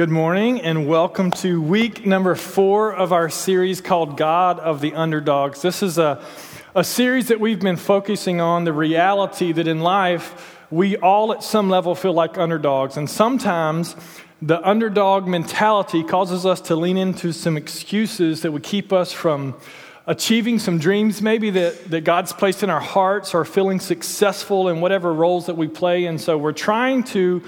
Good morning and welcome to week number four of our series called God of the Underdogs. This is a, a series that we've been focusing on the reality that in life we all at some level feel like underdogs. And sometimes the underdog mentality causes us to lean into some excuses that would keep us from achieving some dreams maybe that, that God's placed in our hearts or feeling successful in whatever roles that we play. And so we're trying to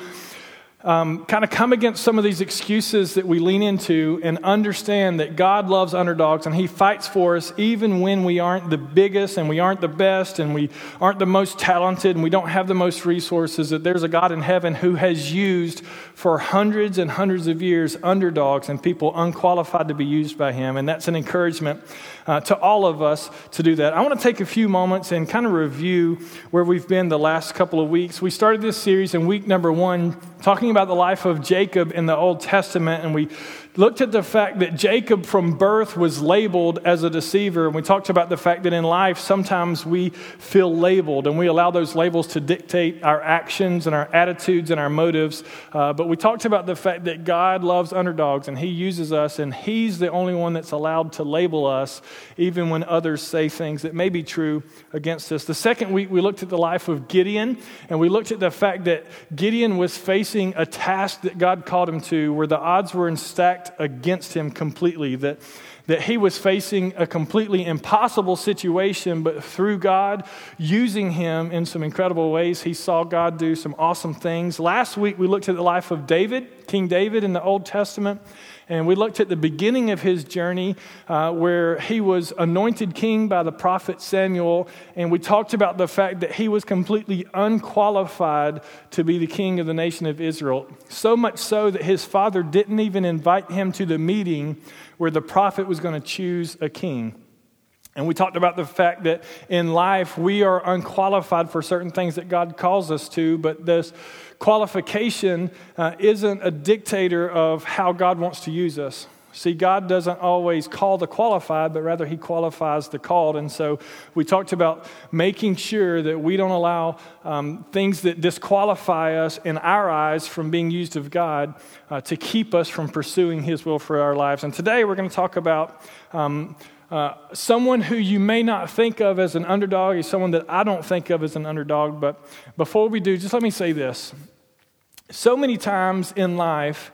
um, kind of come against some of these excuses that we lean into and understand that God loves underdogs and He fights for us even when we aren't the biggest and we aren't the best and we aren't the most talented and we don't have the most resources. That there's a God in heaven who has used for hundreds and hundreds of years underdogs and people unqualified to be used by Him. And that's an encouragement uh, to all of us to do that. I want to take a few moments and kind of review where we've been the last couple of weeks. We started this series in week number one talking about the life of Jacob in the Old Testament, and we looked at the fact that Jacob from birth was labeled as a deceiver. And we talked about the fact that in life, sometimes we feel labeled and we allow those labels to dictate our actions and our attitudes and our motives. Uh, but we talked about the fact that God loves underdogs and He uses us, and He's the only one that's allowed to label us, even when others say things that may be true against us. The second week, we looked at the life of Gideon, and we looked at the fact that Gideon was facing a task that God called him to where the odds were in stacked stacked against him completely, that, that he was facing a completely impossible situation, but through God using him in some incredible ways, he saw God do some awesome things. Last week, we looked at the life of David, King David in the Old Testament. And we looked at the beginning of his journey uh, where he was anointed king by the prophet Samuel. And we talked about the fact that he was completely unqualified to be the king of the nation of Israel. So much so that his father didn't even invite him to the meeting where the prophet was going to choose a king. And we talked about the fact that in life we are unqualified for certain things that God calls us to, but this qualification uh, isn't a dictator of how God wants to use us. See, God doesn't always call the qualified, but rather He qualifies the called. And so we talked about making sure that we don't allow um, things that disqualify us in our eyes from being used of God uh, to keep us from pursuing His will for our lives. And today we're going to talk about. Um, uh, someone who you may not think of as an underdog is someone that I don't think of as an underdog. But before we do, just let me say this. So many times in life,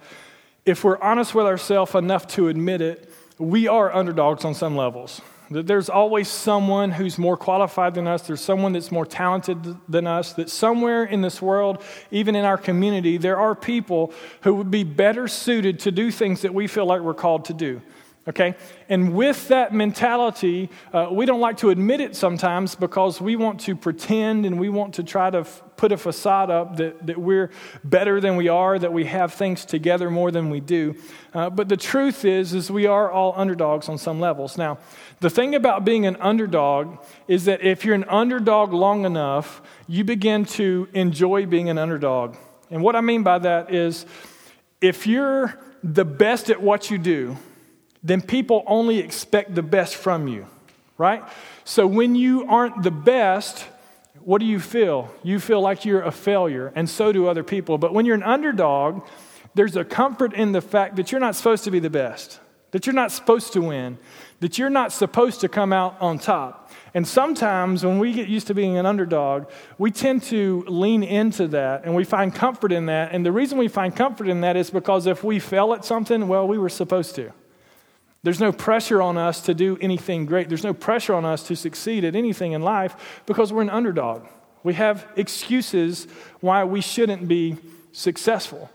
if we're honest with ourselves enough to admit it, we are underdogs on some levels. There's always someone who's more qualified than us. There's someone that's more talented than us. That somewhere in this world, even in our community, there are people who would be better suited to do things that we feel like we're called to do. Okay? And with that mentality, uh, we don't like to admit it sometimes because we want to pretend and we want to try to f- put a facade up that, that we're better than we are, that we have things together more than we do. Uh, but the truth is, is we are all underdogs on some levels. Now, the thing about being an underdog is that if you're an underdog long enough, you begin to enjoy being an underdog. And what I mean by that is if you're the best at what you do, then people only expect the best from you, right? So when you aren't the best, what do you feel? You feel like you're a failure, and so do other people. But when you're an underdog, there's a comfort in the fact that you're not supposed to be the best, that you're not supposed to win, that you're not supposed to come out on top. And sometimes when we get used to being an underdog, we tend to lean into that and we find comfort in that. And the reason we find comfort in that is because if we fail at something, well, we were supposed to. There's no pressure on us to do anything great. There's no pressure on us to succeed at anything in life because we're an underdog. We have excuses why we shouldn't be successful.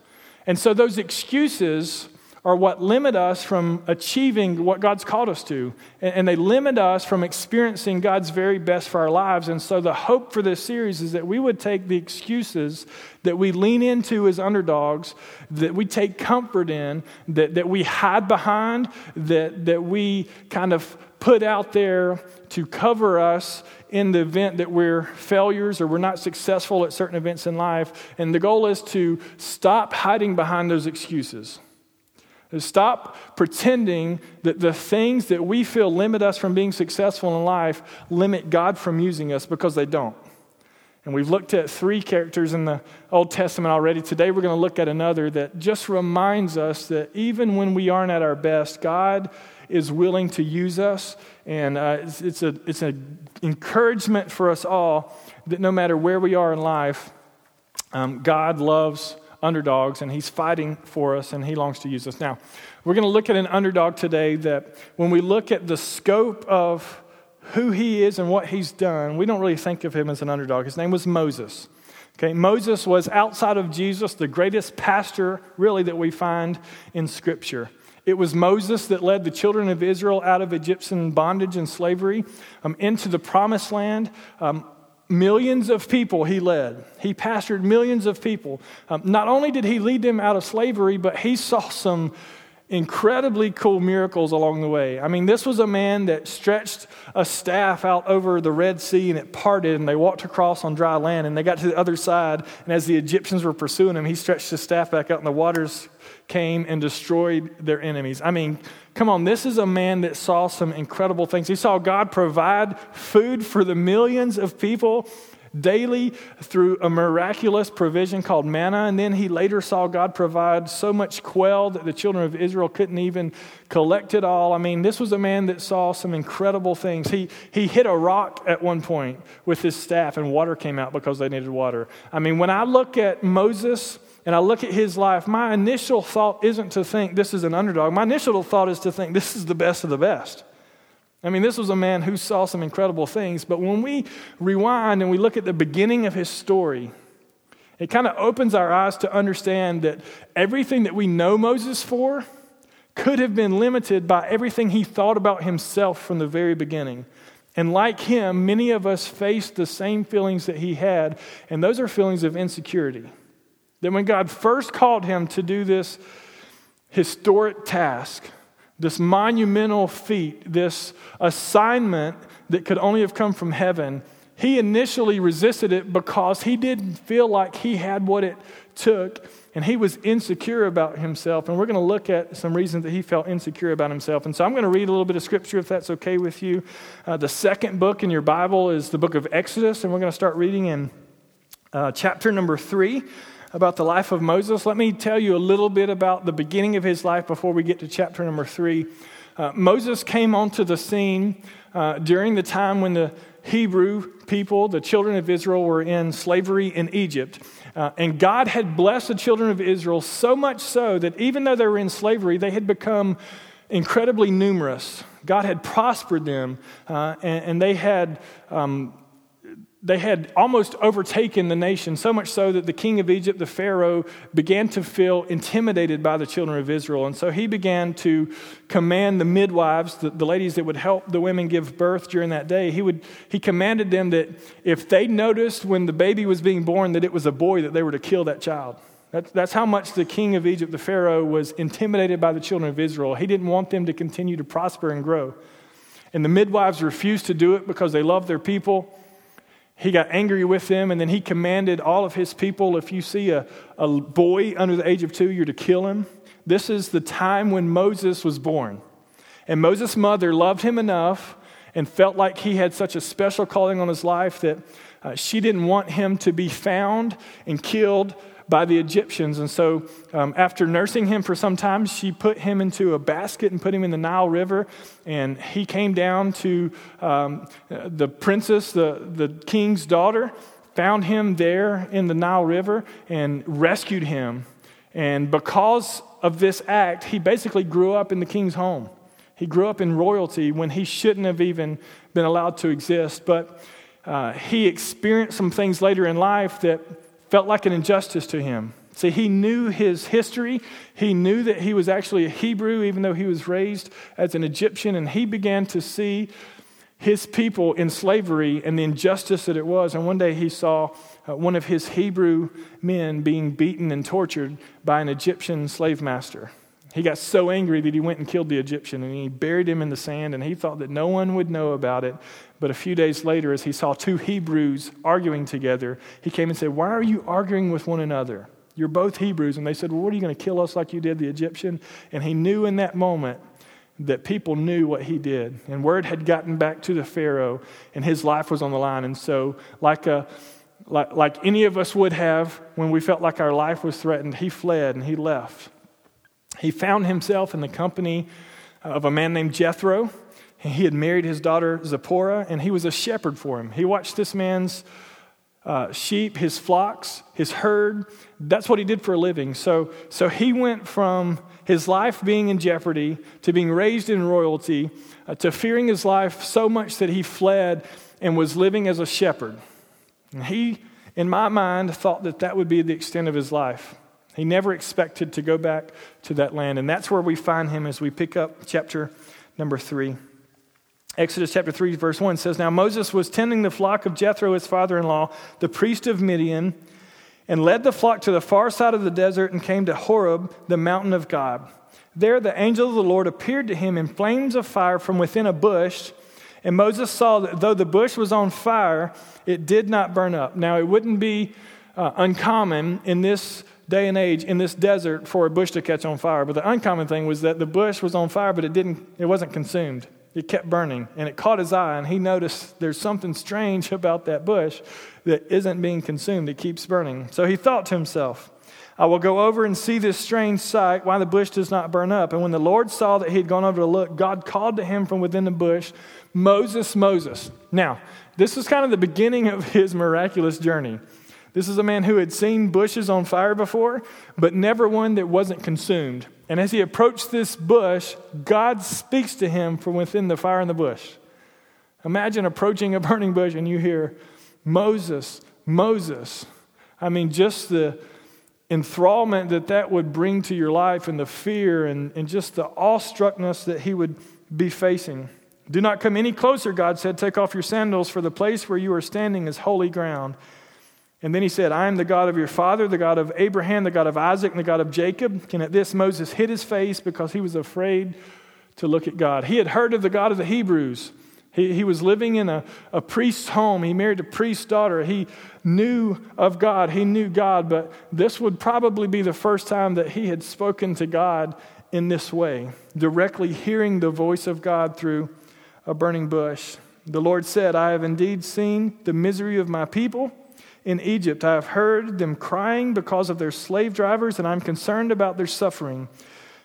And so those excuses are what limit us from achieving what God's called us to. And, they limit us from experiencing God's very best for our lives. And so the hope for this series is that we would take the excuses that we lean into as underdogs, that we take comfort in, that, that we hide behind, that, that we kind of put out there to cover us in the event that we're failures or we're not successful at certain events in life. And the goal is to stop hiding behind those excuses. Stop pretending that the things that we feel limit us from being successful in life limit God from using us because they don't. And we've looked at three characters in the Old Testament already. Today we're going to look at another that just reminds us that even when we aren't at our best, God is willing to use us. And uh, it's, it's, a, it's an encouragement for us all that no matter where we are in life, um, God loves underdogs and He's fighting for us and He longs to use us. Now, we're going to look at an underdog today that when we look at the scope of who he is and what he's done, we don't really think of him as an underdog. His name was Moses. Okay, Moses was outside of Jesus the greatest pastor, really, that we find in Scripture. It was Moses that led the children of Israel out of Egyptian bondage and slavery um, into the promised land. Um, millions of people he led. He pastored millions of people. Um, not only did he lead them out of slavery, but he saw some incredibly cool miracles along the way. I mean, this was a man that stretched a staff out over the Red Sea and it parted, and they walked across on dry land, and they got to the other side. And as the Egyptians were pursuing him, he stretched his staff back out, and the waters came and destroyed their enemies. I mean, come on, this is a man that saw some incredible things. He saw God provide food for the millions of people daily through a miraculous provision called manna. And then he later saw God provide so much quail that the children of Israel couldn't even collect it all. I mean, this was a man that saw some incredible things. He, he hit a rock at one point with his staff, and water came out because they needed water. I mean, when I look at Moses, and I look at his life, my initial thought isn't to think this is an underdog. My initial thought is to think this is the best of the best. I mean, this was a man who saw some incredible things, but when we rewind and we look at the beginning of his story, it kind of opens our eyes to understand that everything that we know Moses for could have been limited by everything he thought about himself from the very beginning. And like him, many of us face the same feelings that he had, and those are feelings of insecurity. That when God first called him to do this historic task, this monumental feat, this assignment that could only have come from heaven, he initially resisted it because he didn't feel like he had what it took and he was insecure about himself. And we're going to look at some reasons that he felt insecure about himself. And so I'm going to read a little bit of scripture if that's okay with you. Uh, the second book in your Bible is the book of Exodus, and we're going to start reading in uh, chapter number three about the life of Moses, let me tell you a little bit about the beginning of his life before we get to chapter number three. Uh, Moses came onto the scene uh, during the time when the Hebrew people, the children of Israel, were in slavery in Egypt. Uh, and God had blessed the children of Israel so much so that even though they were in slavery, they had become incredibly numerous. God had prospered them, uh, and, and, they had um, they had almost overtaken the nation, so much so that the king of Egypt, the Pharaoh, began to feel intimidated by the children of Israel. And so he began to command the midwives, the, the, ladies that would help the women give birth during that day, he, would, he commanded them that if they noticed when the baby was being born that it was a boy, that they were to kill that child. That's, that's how much the king of Egypt, the Pharaoh, was intimidated by the children of Israel. He didn't want them to continue to prosper and grow. And the midwives refused to do it because they loved their people he got angry with them, and then he commanded all of his people if you see a, a boy under the age of two, you're to kill him. This is the time when Moses was born. And Moses' mother loved him enough and felt like he had such a special calling on his life that uh, she didn't want him to be found and killed by the Egyptians. And so, um, after nursing him for some time, she put him into a basket and put him in the Nile River. And he came down to um, the princess, the, the king's daughter, found him there in the Nile River and rescued him. And because of this act, he basically grew up in the king's home. He grew up in royalty when he shouldn't have even been allowed to exist. But uh, he experienced some things later in life that felt like an injustice to him. See, he knew his history. He knew that he was actually a Hebrew, even though he was raised as an Egyptian, and he began to see his people in slavery and the injustice that it was. And one day he saw uh, one of his Hebrew men being beaten and tortured by an Egyptian slave master. He got so angry that he went and killed the Egyptian and he buried him in the sand, and he thought that no one would know about it. But a few days later, as he saw two Hebrews arguing together, he came and said, Why are you arguing with one another? You're both Hebrews. And they said, Well, what are you going to kill us like you did the Egyptian? And he knew in that moment that people knew what he did. And word had gotten back to the Pharaoh, and his life was on the line. And so, like a like, like any of us would have when we felt like our life was threatened, he fled and he left. He found himself in the company of a man named Jethro. He had married his daughter Zipporah, and he was a shepherd for him. He watched this man's uh, sheep, his flocks, his herd. That's what he did for a living. So, so he went from his life being in jeopardy to being raised in royalty uh, to fearing his life so much that he fled and was living as a shepherd. And he, in my mind, thought that that would be the extent of his life. He never expected to go back to that land. And that's where we find him as we pick up chapter number three. Exodus chapter 3, verse 1 says Now Moses was tending the flock of Jethro, his father in law, the priest of Midian, and led the flock to the far side of the desert and came to Horeb, the mountain of God. There the angel of the Lord appeared to him in flames of fire from within a bush. And Moses saw that though the bush was on fire, it did not burn up. Now, it wouldn't be uh, uncommon in this day and age in this desert for a bush to catch on fire. But the uncommon thing was that the bush was on fire, but it didn't, it wasn't consumed. It kept burning, and it caught his eye, and he noticed there's something strange about that bush that isn't being consumed. It keeps burning. So he thought to himself, I will go over and see this strange sight, why the bush does not burn up. And when the Lord saw that he had gone over to look, God called to him from within the bush, Moses, Moses. Now, this is kind of the beginning of his miraculous journey. This is a man who had seen bushes on fire before, but never one that wasn't consumed. And as he approached this bush, God speaks to him from within the fire in the bush. Imagine approaching a burning bush and you hear, Moses, Moses. I mean, just the enthrallment that that would bring to your life and the fear and, and just the awestruckness that he would be facing. Do not come any closer, God said. Take off your sandals, for the place where you are standing is holy ground. And then he said, I am the God of your father, the God of Abraham, the God of Isaac, and the God of Jacob. And at this, Moses hid his face because he was afraid to look at God. He had heard of the God of the Hebrews. He, he was living in a, a priest's home. He married a priest's daughter. He knew of God. He knew God, but this would probably be the first time that he had spoken to God in this way, directly hearing the voice of God through a burning bush. The Lord said, I have indeed seen the misery of my people in Egypt. I have heard them crying because of their slave drivers, and I'm concerned about their suffering.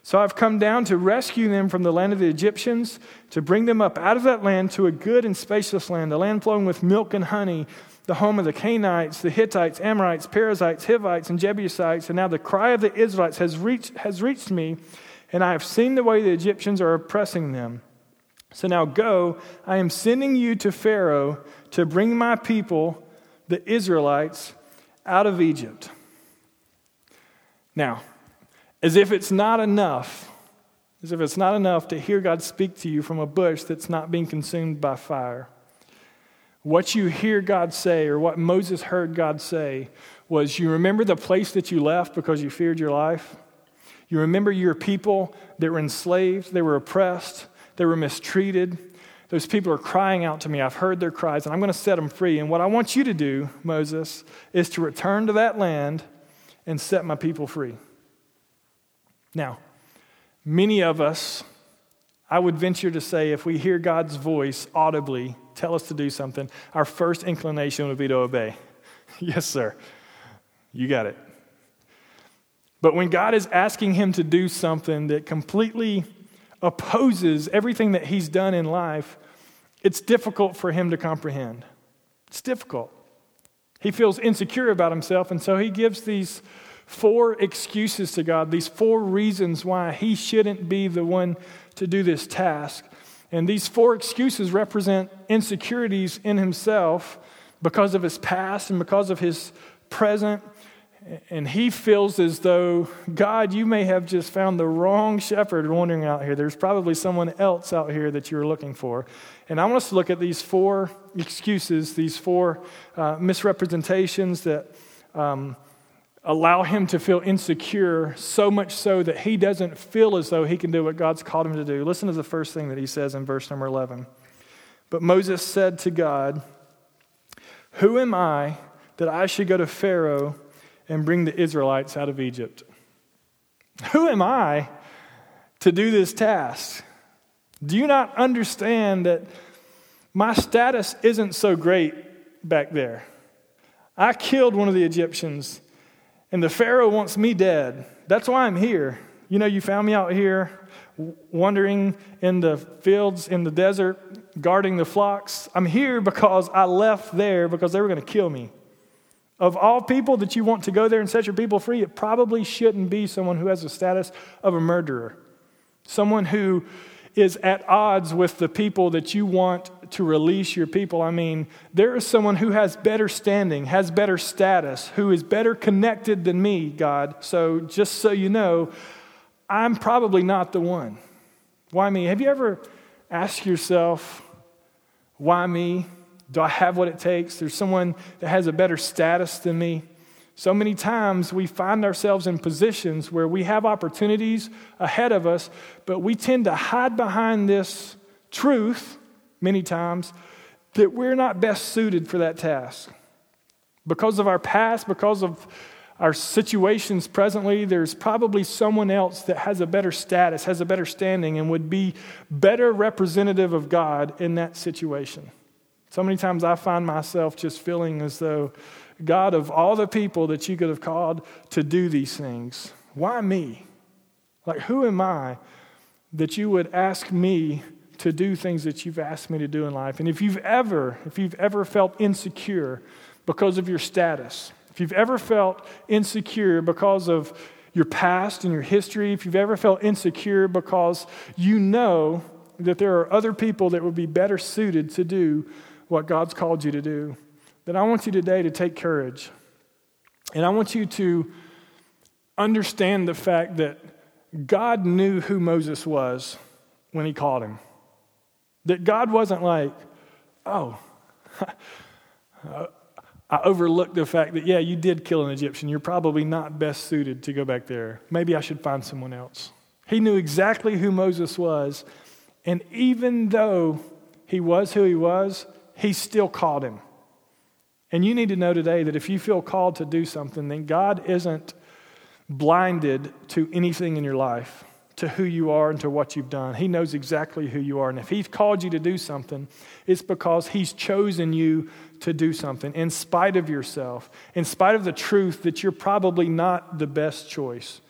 So I've come down to rescue them from the land of the Egyptians, to bring them up out of that land to a good and spacious land, a land flowing with milk and honey, the home of the Canaanites, the Hittites, Amorites, Perizzites, Hivites, and Jebusites. And now the cry of the Israelites has reached, has reached me, and I have seen the way the Egyptians are oppressing them. So now go, I am sending you to Pharaoh to bring my people the Israelites out of Egypt. Now, as if it's not enough, as if it's not enough to hear God speak to you from a bush that's not being consumed by fire. What you hear God say, or what Moses heard God say, was you remember the place that you left because you feared your life? You remember your people that were enslaved, they were oppressed, they were mistreated, those people are crying out to me. I've heard their cries, and I'm going to set them free. And what I want you to do, Moses, is to return to that land and set my people free. Now, many of us, I would venture to say, if we hear God's voice audibly tell us to do something, our first inclination would be to obey. yes, sir. You got it. But when God is asking him to do something that completely opposes everything that he's done in life, it's difficult for him to comprehend. It's difficult. He feels insecure about himself, and so he gives these four excuses to God, these four reasons why he shouldn't be the one to do this task. And these four excuses represent insecurities in himself because of his past and because of his present and he feels as though, God, you may have just found the wrong shepherd wandering out here. There's probably someone else out here that you're looking for. And I want us to look at these four excuses, these four uh, misrepresentations that um, allow him to feel insecure, so much so that he doesn't feel as though he can do what God's called him to do. Listen to the first thing that he says in verse number 11. But Moses said to God, Who am I that I should go to Pharaoh? And bring the Israelites out of Egypt. Who am I to do this task? Do you not understand that my status isn't so great back there? I killed one of the Egyptians, and the Pharaoh wants me dead. That's why I'm here. You know, you found me out here wandering in the fields in the desert, guarding the flocks. I'm here because I left there because they were going to kill me. Of all people that you want to go there and set your people free, it probably shouldn't be someone who has the status of a murderer, someone who is at odds with the people that you want to release your people. I mean, there is someone who has better standing, has better status, who is better connected than me, God. So just so you know, I'm probably not the one. Why me? Have you ever asked yourself, why me? Do I have what it takes? There's someone that has a better status than me. So many times we find ourselves in positions where we have opportunities ahead of us, but we tend to hide behind this truth many times that we're not best suited for that task. Because of our past, because of our situations presently, there's probably someone else that has a better status, has a better standing, and would be better representative of God in that situation. So many times I find myself just feeling as though, God, of all the people that you could have called to do these things, why me? Like, who am I that you would ask me to do things that you've asked me to do in life? And if you've ever, if you've ever felt insecure because of your status, if you've ever felt insecure because of your past and your history, if you've ever felt insecure because you know that there are other people that would be better suited to do what God's called you to do, then I want you today to take courage. And I want you to understand the fact that God knew who Moses was when he called him. That God wasn't like, oh, I overlooked the fact that, yeah, you did kill an Egyptian. You're probably not best suited to go back there. Maybe I should find someone else. He knew exactly who Moses was. And even though he was who he was, he still called him. And you need to know today that if you feel called to do something, then God isn't blinded to anything in your life, to who you are and to what you've done. He knows exactly who you are. And if He's called you to do something, it's because He's chosen you to do something in spite of yourself, in spite of the truth that you're probably not the best choice.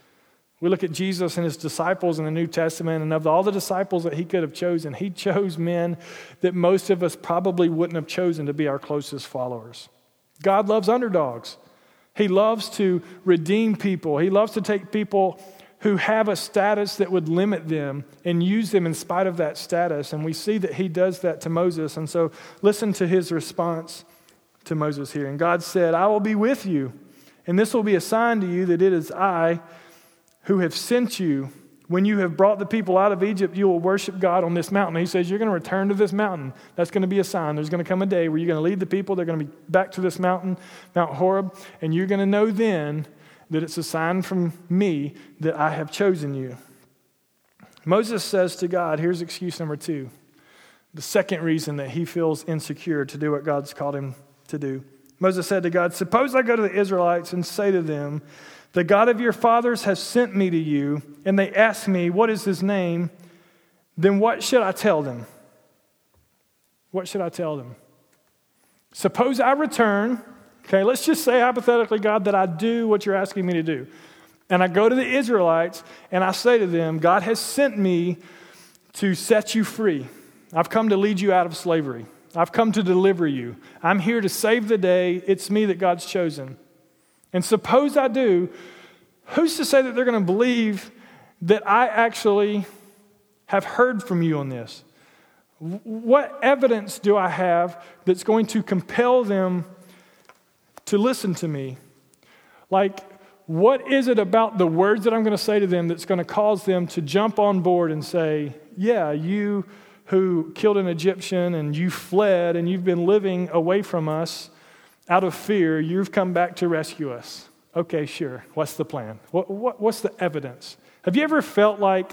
We look at Jesus and his disciples in the New Testament, and of all the disciples that he could have chosen, he chose men that most of us probably wouldn't have chosen to be our closest followers. God loves underdogs. He loves to redeem people. He loves to take people who have a status that would limit them and use them in spite of that status. And we see that he does that to Moses. And so listen to his response to Moses here. And God said, I will be with you, and this will be a sign to you that it is I who have sent you. When you have brought the people out of Egypt, you will worship God on this mountain. He says, You're going to return to this mountain. That's going to be a sign. There's going to come a day where you're going to lead the people. They're going to be back to this mountain, Mount Horeb, and you're going to know then that it's a sign from me that I have chosen you. Moses says to God, Here's excuse number two. The second reason that he feels insecure to do what God's called him to do. Moses said to God, Suppose I go to the Israelites and say to them, the God of your fathers has sent me to you, and they ask me, What is his name? Then what should I tell them? What should I tell them? Suppose I return, okay, let's just say hypothetically, God, that I do what you're asking me to do. And I go to the Israelites and I say to them, God has sent me to set you free. I've come to lead you out of slavery. I've come to deliver you. I'm here to save the day. It's me that God's chosen. And suppose I do, who's to say that they're going to believe that I actually have heard from you on this? What evidence do I have that's going to compel them to listen to me? Like, what is it about the words that I'm going to say to them that's going to cause them to jump on board and say, Yeah, you who killed an Egyptian and you fled and you've been living away from us out of fear, you've come back to rescue us. Okay, sure. What's the plan? What, what, what's the evidence? Have you ever felt like,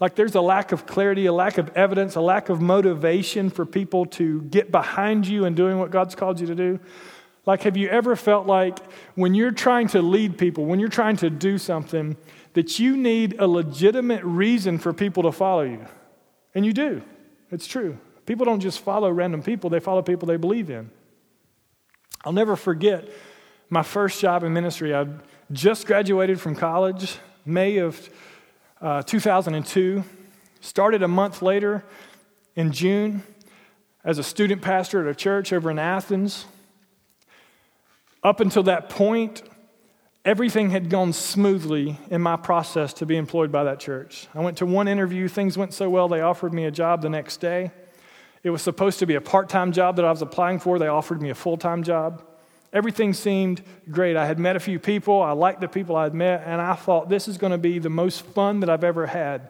like there's a lack of clarity, a lack of evidence, a lack of motivation for people to get behind you and doing what God's called you to do? Like, have you ever felt like when you're trying to lead people, when you're trying to do something, that you need a legitimate reason for people to follow you? And you do. It's true. People don't just follow random people, they follow people they believe in. I'll never forget my first job in ministry. I just graduated from college, May of uh, 2002. Started a month later in June as a student pastor at a church over in Athens. Up until that point, everything had gone smoothly in my process to be employed by that church. I went to one interview, things went so well, they offered me a job the next day. It was supposed to be a part time job that I was applying for, they offered me a full time job. Everything seemed great. I had met a few people, I liked the people I'd met, and I thought this is going to be the most fun that I've ever had.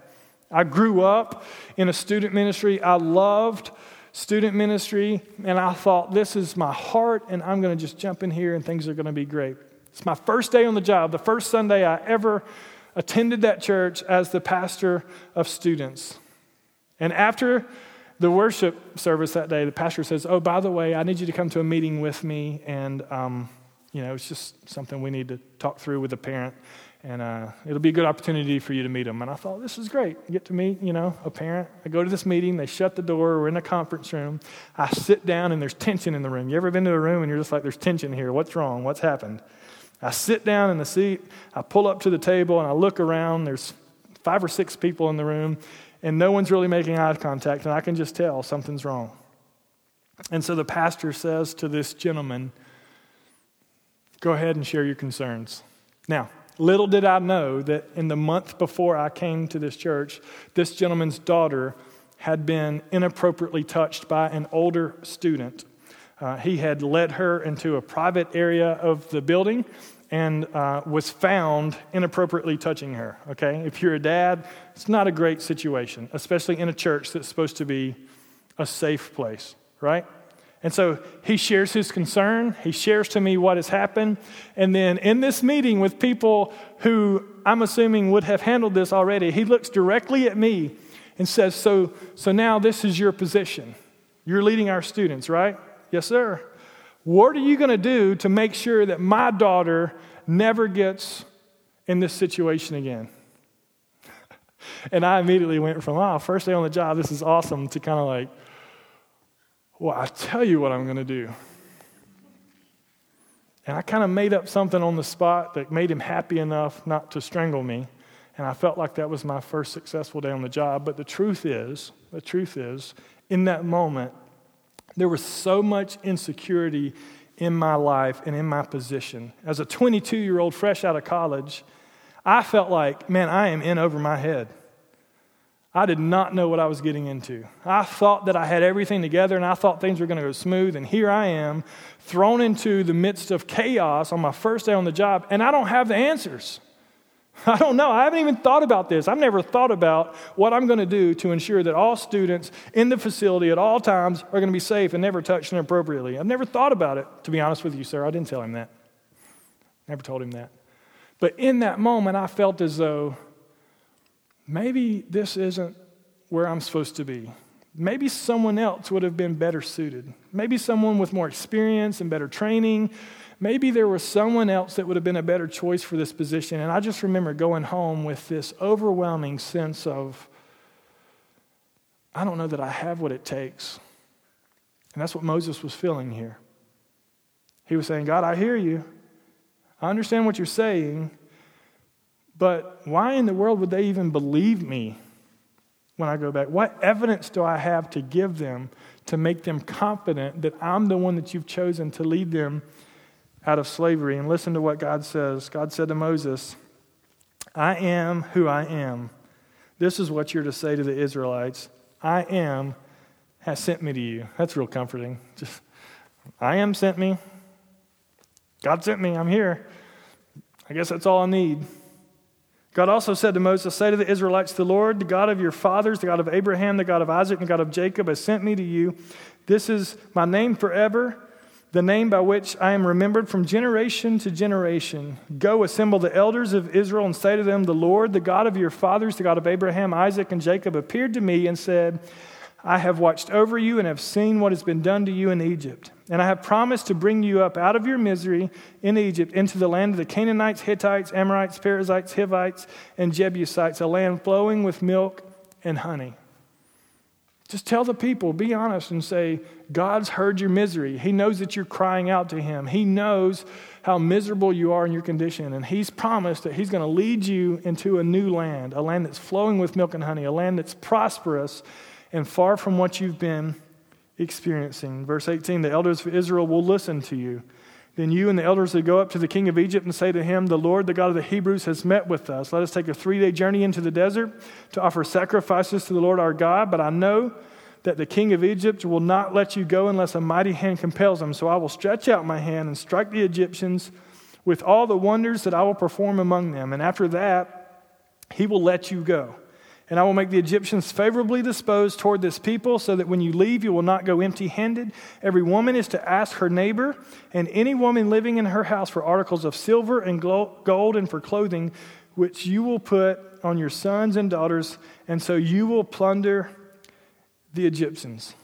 I grew up in a student ministry. I loved student ministry, and I thought, this is my heart, and I'm going to just jump in here and things are going to be great. It's my first day on the job, the first Sunday I ever attended that church as the pastor of students. And after the worship service that day, the pastor says, Oh, by the way, I need you to come to a meeting with me, and, um, you know, it's just something we need to talk through with the parent and uh, it'll be a good opportunity for you to meet them. And I thought, this is great. I get to meet, you know, a parent. I go to this meeting, they shut the door, we're in a conference room. I sit down, and there's tension in the room. You ever been to a room and you're just like, there's tension here? What's wrong? What's happened? I sit down in the seat, I pull up to the table, and I look around. There's five or six people in the room, and no one's really making eye contact, and I can just tell something's wrong. And so the pastor says to this gentleman, Go ahead and share your concerns. Now, Little did I know that in the month before I came to this church, this gentleman's daughter had been inappropriately touched by an older student. Uh, he had led her into a private area of the building and uh, was found inappropriately touching her. Okay? If you're a dad, it's not a great situation, especially in a church that's supposed to be a safe place, right? And so he shares his concern. He shares to me what has happened. And then in this meeting with people who I'm assuming would have handled this already, he looks directly at me and says, So, so now this is your position. You're leading our students, right? Yes, sir. What are you going to do to make sure that my daughter never gets in this situation again? and I immediately went from, wow, first day on the job, this is awesome, to kind of like, well, I tell you what I'm going to do. And I kind of made up something on the spot that made him happy enough not to strangle me. And I felt like that was my first successful day on the job. But the truth is, the truth is, in that moment, there was so much insecurity in my life and in my position. As a 22 year old fresh out of college, I felt like, man, I am in over my head. I did not know what I was getting into. I thought that I had everything together and I thought things were going to go smooth. And here I am, thrown into the midst of chaos on my first day on the job, and I don't have the answers. I don't know. I haven't even thought about this. I've never thought about what I'm going to do to ensure that all students in the facility at all times are going to be safe and never touched inappropriately. I've never thought about it, to be honest with you, sir. I didn't tell him that. Never told him that. But in that moment, I felt as though maybe this isn't where I'm supposed to be. Maybe someone else would have been better suited. Maybe someone with more experience and better training. Maybe there was someone else that would have been a better choice for this position. And I just remember going home with this overwhelming sense of, I don't know that I have what it takes. And that's what Moses was feeling here. He was saying, God, I hear you. I understand what you're saying, but why in the world would they even believe me when I go back? What evidence do I have to give them to make them confident that I'm the one that you've chosen to lead them out of slavery? And listen to what God says. God said to Moses, I am who I am. This is what you're to say to the Israelites I am has sent me to you. That's real comforting. Just, I am sent me. God sent me. I'm here. I guess that's all I need. God also said to Moses, Say to the Israelites, The Lord, the God of your fathers, the God of Abraham, the God of Isaac, and the God of Jacob, has sent me to you. This is my name forever, the name by which I am remembered from generation to generation. Go assemble the elders of Israel and say to them, The Lord, the God of your fathers, the God of Abraham, Isaac, and Jacob, appeared to me and said, I have watched over you and have seen what has been done to you in Egypt. And I have promised to bring you up out of your misery in Egypt into the land of the Canaanites, Hittites, Amorites, Perizzites, Hivites, and Jebusites, a land flowing with milk and honey. Just tell the people, be honest, and say, God's heard your misery. He knows that you're crying out to Him. He knows how miserable you are in your condition. And He's promised that He's going to lead you into a new land, a land that's flowing with milk and honey, a land that's prosperous and far from what you've been experiencing. Verse 18 The elders of Israel will listen to you. Then you and the elders will go up to the king of Egypt and say to him, The Lord, the God of the Hebrews, has met with us. Let us take a three day journey into the desert to offer sacrifices to the Lord our God. But I know that the king of Egypt will not let you go unless a mighty hand compels him. So I will stretch out my hand and strike the Egyptians with all the wonders that I will perform among them. And after that, he will let you go. And I will make the Egyptians favorably disposed toward this people, so that when you leave, you will not go empty handed. Every woman is to ask her neighbor, and any woman living in her house for articles of silver and gold and for clothing, which you will put on your sons and daughters, and so you will plunder the Egyptians.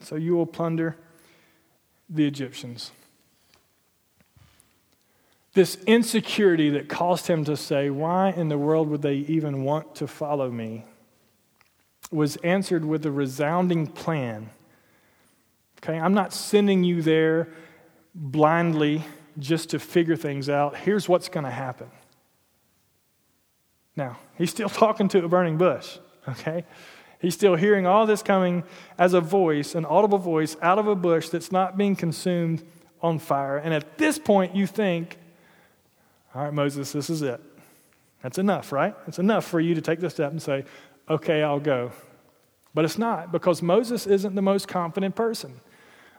So you will plunder the Egyptians. This insecurity that caused him to say, Why in the world would they even want to follow me? was answered with a resounding plan. Okay, I'm not sending you there blindly just to figure things out. Here's what's going to happen. Now, he's still talking to a burning bush, okay? He's still hearing all this coming as a voice, an audible voice out of a bush that's not being consumed on fire. And at this point, you think, all right, Moses, this is it. That's enough, right? It's enough for you to take the step and say, okay, I'll go. But it's not because Moses isn't the most confident person.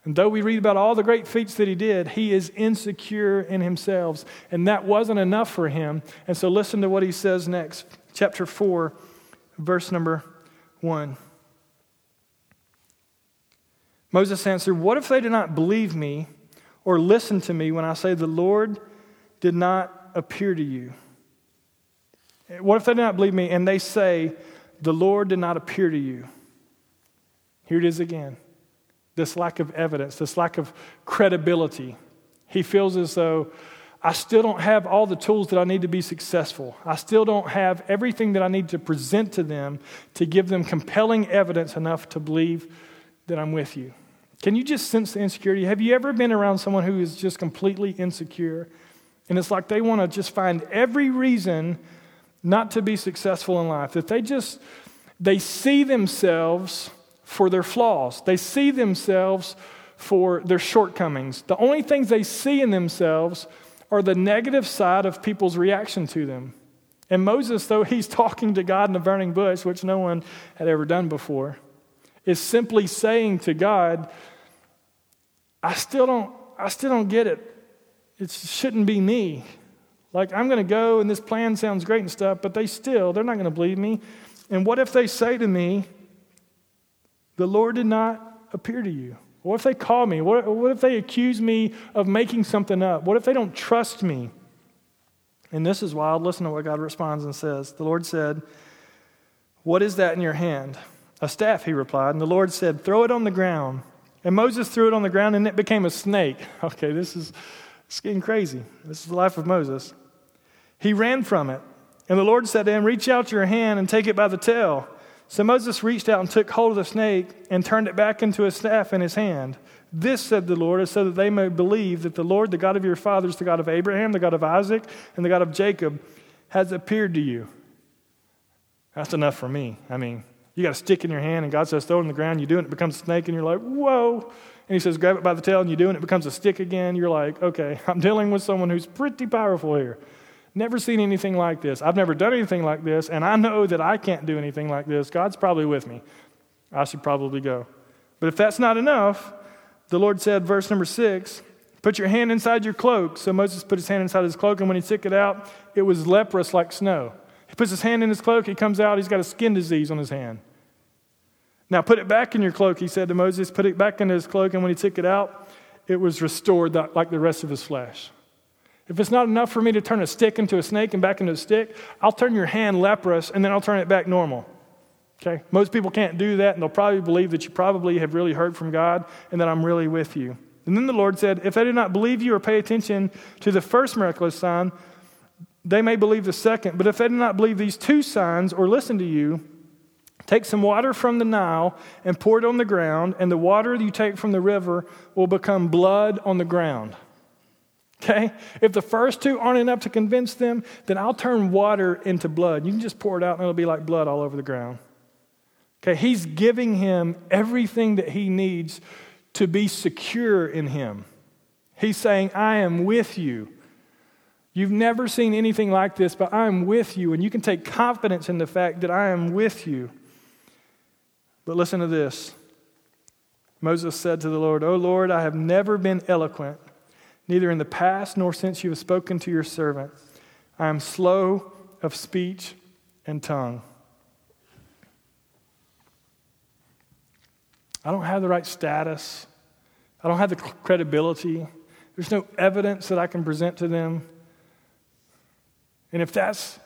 And though we read about all the great feats that he did, he is insecure in himself. And that wasn't enough for him. And so listen to what he says next. Chapter 4, verse number 1. Moses answered, What if they do not believe me or listen to me when I say the Lord did not appear to you? What if they do not believe me and they say, The Lord did not appear to you? Here it is again this lack of evidence, this lack of credibility. He feels as though I still don't have all the tools that I need to be successful. I still don't have everything that I need to present to them to give them compelling evidence enough to believe that I'm with you. Can you just sense the insecurity? Have you ever been around someone who is just completely insecure? And it's like they want to just find every reason not to be successful in life. That they just they see themselves for their flaws. They see themselves for their shortcomings. The only things they see in themselves are the negative side of people's reaction to them. And Moses, though he's talking to God in a burning bush, which no one had ever done before, is simply saying to God, I still don't, I still don't get it. It shouldn't be me. Like, I'm going to go and this plan sounds great and stuff, but they still, they're not going to believe me. And what if they say to me, The Lord did not appear to you? What if they call me? What, what if they accuse me of making something up? What if they don't trust me? And this is wild. Listen to what God responds and says. The Lord said, What is that in your hand? A staff, he replied. And the Lord said, Throw it on the ground. And Moses threw it on the ground and it became a snake. Okay, this is it's getting crazy. This is the life of Moses. He ran from it. And the Lord said to him, Reach out your hand and take it by the tail. So Moses reached out and took hold of the snake and turned it back into a staff in his hand. This, said the Lord, is so that they may believe that the Lord, the God of your fathers, the God of Abraham, the God of Isaac, and the God of Jacob, has appeared to you. That's enough for me. I mean, you got a stick in your hand, and God says, throw it in the ground. You do it, and it becomes a snake, and you're like, whoa. And He says, grab it by the tail, and you do it, and it becomes a stick again. You're like, okay, I'm dealing with someone who's pretty powerful here. Never seen anything like this. I've never done anything like this, and I know that I can't do anything like this. God's probably with me. I should probably go. But if that's not enough, the Lord said, verse number six, put your hand inside your cloak. So Moses put his hand inside his cloak, and when he took it out, it was leprous like snow. He puts his hand in his cloak, he comes out, he's got a skin disease on his hand. Now put it back in your cloak, he said to Moses, put it back into his cloak, and when he took it out, it was restored like the rest of his flesh. If it's not enough for me to turn a stick into a snake and back into a stick, I'll turn your hand leprous and then I'll turn it back normal. Okay? Most people can't do that, and they'll probably believe that you probably have really heard from God and that I'm really with you. And then the Lord said, If they do not believe you or pay attention to the first miraculous sign, they may believe the second. But if they do not believe these two signs or listen to you, Take some water from the Nile and pour it on the ground, and the water you take from the river will become blood on the ground. Okay? If the first two aren't enough to convince them, then I'll turn water into blood. You can just pour it out and it'll be like blood all over the ground. Okay? He's giving him everything that he needs to be secure in him. He's saying, I am with you. You've never seen anything like this, but I am with you, and you can take confidence in the fact that I am with you. But listen to this Moses said to the Lord, O Lord, I have never been eloquent, neither in the past nor since you have spoken to your servant. I am slow of speech and tongue. I don't have the right status. I don't have the credibility. There's no evidence that I can present to them. And if that's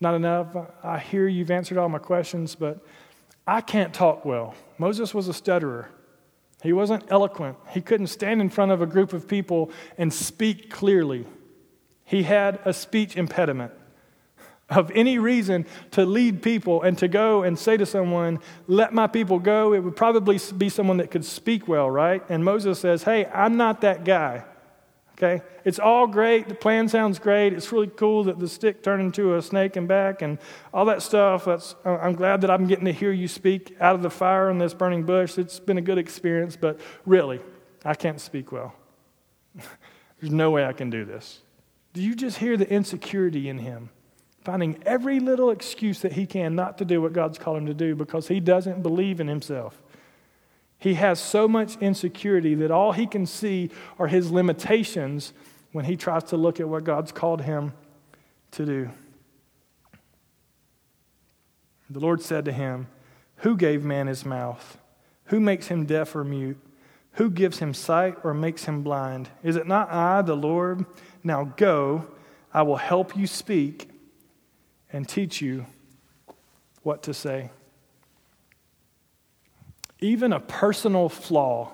not enough, I hear you've answered all my questions, but I can't talk well. Moses was a stutterer. He wasn't eloquent. He couldn't stand in front of a group of people and speak clearly. He had a speech impediment of any reason to lead people and to go and say to someone, Let my people go. It would probably be someone that could speak well, right? And Moses says, Hey, I'm not that guy. Okay? It's all great. The plan sounds great. It's really cool that the stick turned into a snake and back and all that stuff. That's, uh, I'm glad that I'm getting to hear you speak out of the fire in this burning bush. It's been a good experience, but really, I can't speak well. There's no way I can do this. Do you just hear the insecurity in him? Finding every little excuse that he can not to do what God's called him to do because he doesn't believe in himself. He has so much insecurity that all he can see are his limitations when he tries to look at what God's called him to do. The Lord said to him, Who gave man his mouth? Who makes him deaf or mute? Who gives him sight or makes him blind? Is it not I, the Lord? Now go, I will help you speak and teach you what to say even a personal flaw,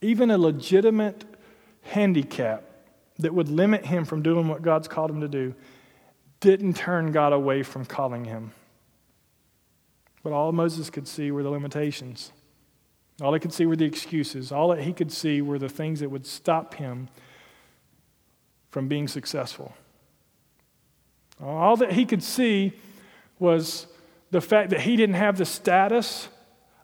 even a legitimate handicap that would limit him from doing what God's called him to do, didn't turn God away from calling him. But all Moses could see were the limitations. All he could see were the excuses. All that he could see were the things that would stop him from being successful. All that he could see was the fact that he didn't have the status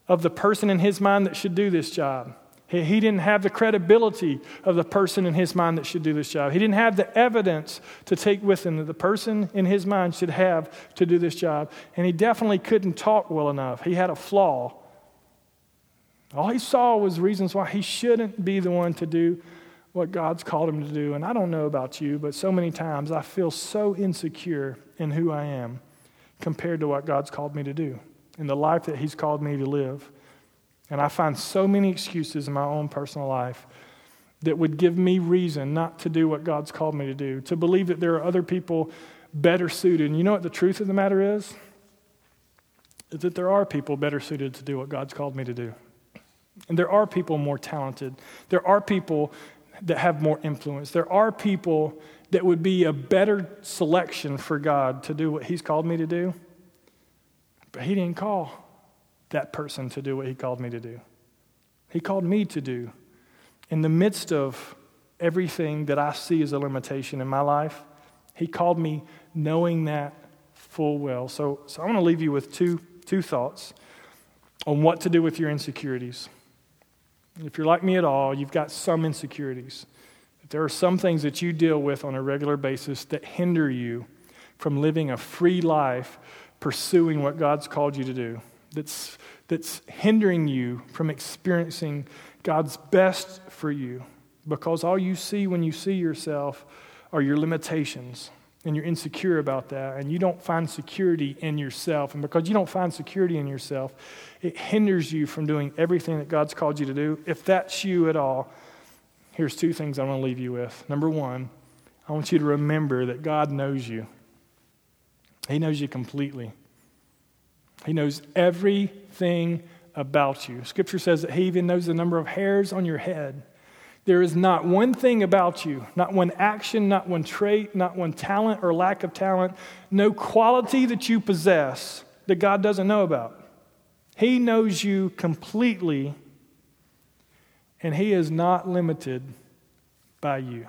of the person in his mind that should do this job. He, didn't have the credibility of the person in his mind that should do this job. He didn't have the evidence to take with him that the person in his mind should have to do this job. And he definitely couldn't talk well enough. He had a flaw. All he saw was reasons why he shouldn't be the one to do what God's called him to do. And I don't know about you, but so many times I feel so insecure in who I am compared to what God's called me to do in the life that He's called me to live. And I find so many excuses in my own personal life that would give me reason not to do what God's called me to do, to believe that there are other people better suited. And you know what the truth of the matter is? Is that there are people better suited to do what God's called me to do. And there are people more talented. There are people that have more influence. There are people that would be a better selection for God to do what He's called me to do. But he didn't call that person to do what he called me to do. He called me to do. In the midst of everything that I see as a limitation in my life, he called me knowing that full well. So, so I want to leave you with two, two thoughts on what to do with your insecurities. If you're like me at all, you've got some insecurities. If there are some things that you deal with on a regular basis that hinder you from living a free life pursuing what God's called you to do, that's, that's hindering you from experiencing God's best for you. Because all you see when you see yourself are your limitations, and you're insecure about that, and you don't find security in yourself. And because you don't find security in yourself, it hinders you from doing everything that God's called you to do. If that's you at all, here's two things I want to leave you with. Number one, I want you to remember that God knows you. He knows you completely. He knows everything about you. Scripture says that He even knows the number of hairs on your head. There is not one thing about you, not one action, not one trait, not one talent or lack of talent, no quality that you possess that God doesn't know about. He knows you completely, and He is not limited by you.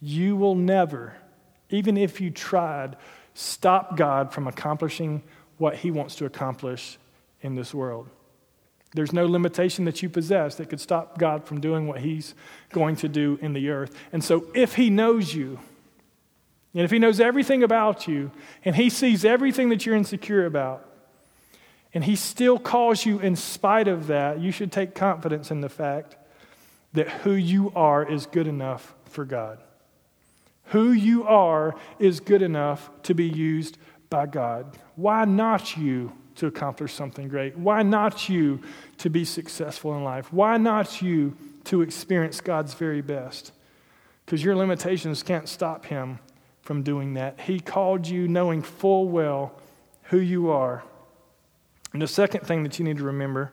You will never, even if you tried, stop God from accomplishing what He wants to accomplish in this world. There's no limitation that you possess that could stop God from doing what He's going to do in the earth. And so, if He knows you, and if He knows everything about you, and He sees everything that you're insecure about, and He still calls you in spite of that, you should take confidence in the fact that who you are is good enough for God. Who you are is good enough to be used by God. Why not you to accomplish something great? Why not you to be successful in life? Why not you to experience God's very best? Because your limitations can't stop Him from doing that. He called you knowing full well who you are. And the second thing that you need to remember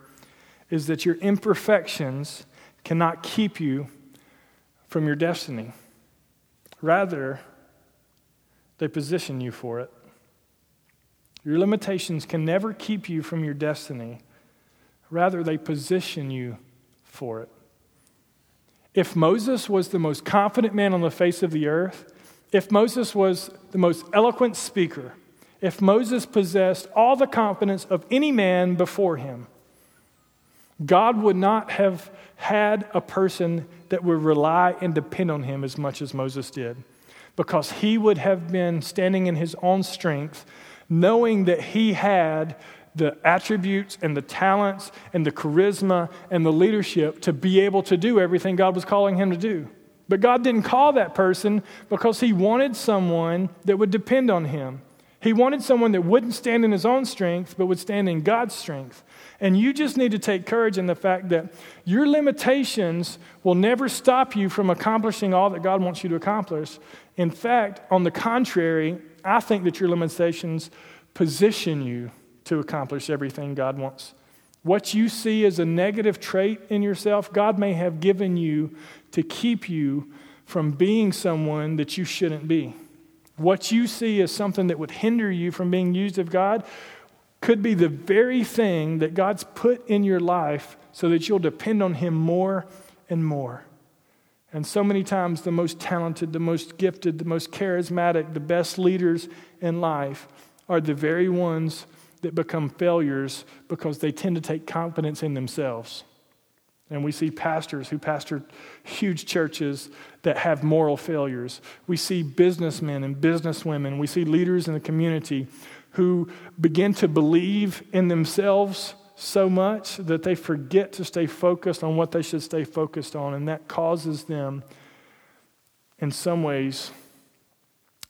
is that your imperfections cannot keep you from your destiny. Rather, they position you for it. Your limitations can never keep you from your destiny. Rather, they position you for it. If Moses was the most confident man on the face of the earth, if Moses was the most eloquent speaker, if Moses possessed all the confidence of any man before him, God would not have had a person that would rely and depend on him as much as Moses did, because he would have been standing in his own strength, knowing that he had the attributes and the talents and the charisma and the leadership to be able to do everything God was calling him to do. But God didn't call that person because he wanted someone that would depend on him. He wanted someone that wouldn't stand in his own strength, but would stand in God's strength. And you just need to take courage in the fact that your limitations will never stop you from accomplishing all that God wants you to accomplish. In fact, on the contrary, I think that your limitations position you to accomplish everything God wants. What you see as a negative trait in yourself, God may have given you to keep you from being someone that you shouldn't be. What you see as something that would hinder you from being used of God could be the very thing that God's put in your life so that you'll depend on Him more and more. And so many times, the most talented, the most gifted, the most charismatic, the best leaders in life are the very ones that become failures because they tend to take confidence in themselves. And we see pastors who pastor huge churches that have moral failures. We see businessmen and businesswomen. We see leaders in the community who begin to believe in themselves so much that they forget to stay focused on what they should stay focused on. And that causes them, in some ways,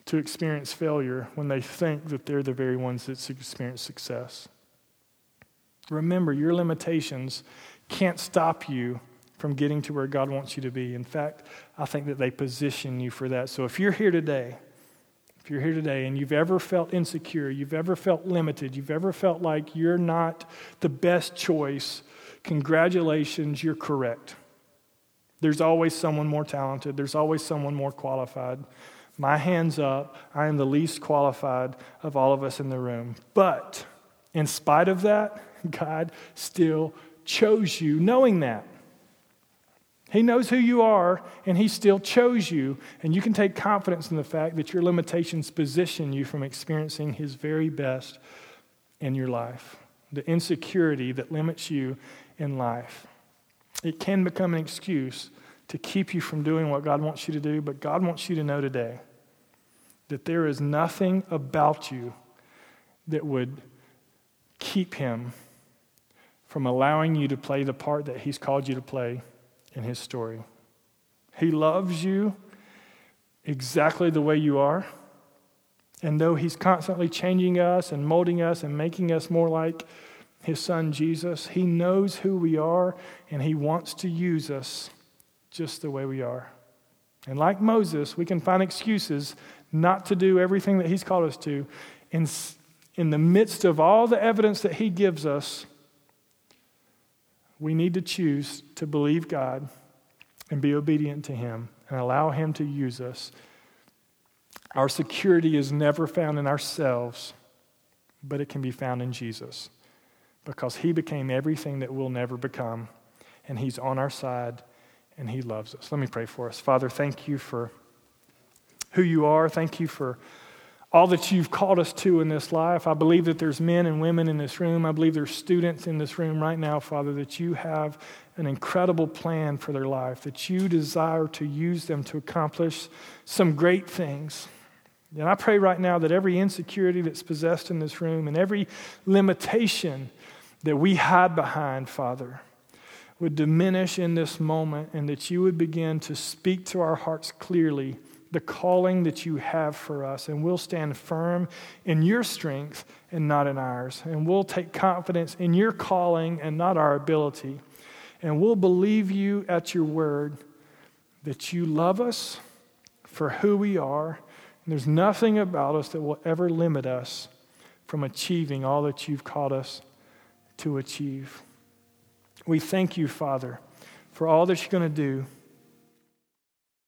to experience failure when they think that they're the very ones that experience success. Remember, your limitations can't stop you from getting to where God wants you to be. In fact, I think that they position you for that. So if you're here today, you're here today and you've ever felt insecure, you've ever felt limited, you've ever felt like you're not the best choice, congratulations, you're correct. There's always someone more talented, there's always someone more qualified. My hands up, I am the least qualified of all of us in the room. But in spite of that, God still chose you knowing that. He knows who you are, and He still chose you. And you can take confidence in the fact that your limitations position you from experiencing His very best in your life. The insecurity that limits you in life. It can become an excuse to keep you from doing what God wants you to do, but God wants you to know today that there is nothing about you that would keep Him from allowing you to play the part that He's called you to play in His story. He loves you exactly the way you are. And though He's constantly changing us and molding us and making us more like His Son Jesus, He knows who we are and He wants to use us just the way we are. And like Moses, we can find excuses not to do everything that He's called us to. In, in the midst of all the evidence that He gives us, we need to choose to believe God and be obedient to Him and allow Him to use us. Our security is never found in ourselves, but it can be found in Jesus because he became everything that we'll never become, and he's on our side and he loves us. Let me pray for us. Father, thank you for who you are. Thank you for all that you've called us to in this life. I believe that there's men and women in this room. I believe there's students in this room right now, Father, that you have an incredible plan for their life, that you desire to use them to accomplish some great things. And I pray right now that every insecurity that's possessed in this room and every limitation that we hide behind, Father, would diminish in this moment and that you would begin to speak to our hearts clearly the calling that you have for us, and we'll stand firm in your strength and not in ours. And we'll take confidence in your calling and not our ability. And we'll believe you at your word that you love us for who we are. And there's nothing about us that will ever limit us from achieving all that you've called us to achieve. We thank you, Father, for all that you're going to do